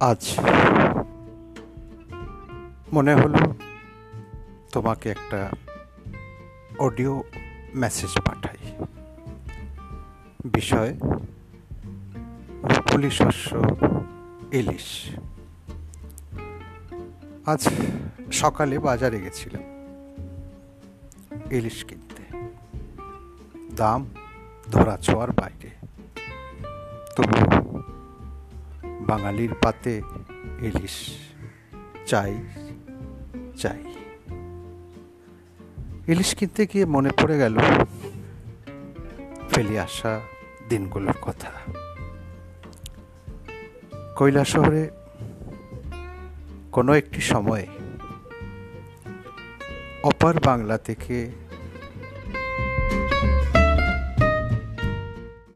আজ মনে হলো তোমাকে একটা অডিও মেসেজ পাঠাই। বিষয়, রূপলি শস্য, ইলিশ। আজ সকালে বাজারে গেছিলাম ইলিশ কিনতে। দাম ধরা ছোঁয়ার বাইরে। বাঙালির পাতে ইলিশ, চাই চাই। ইলিশ কিনতে গিয়ে মনে পড়ে গেল, ফেলে আসা দিনগুলোর কথা। কৈলা শহরে কোনো একটি সময়ে অপার বাংলা থেকে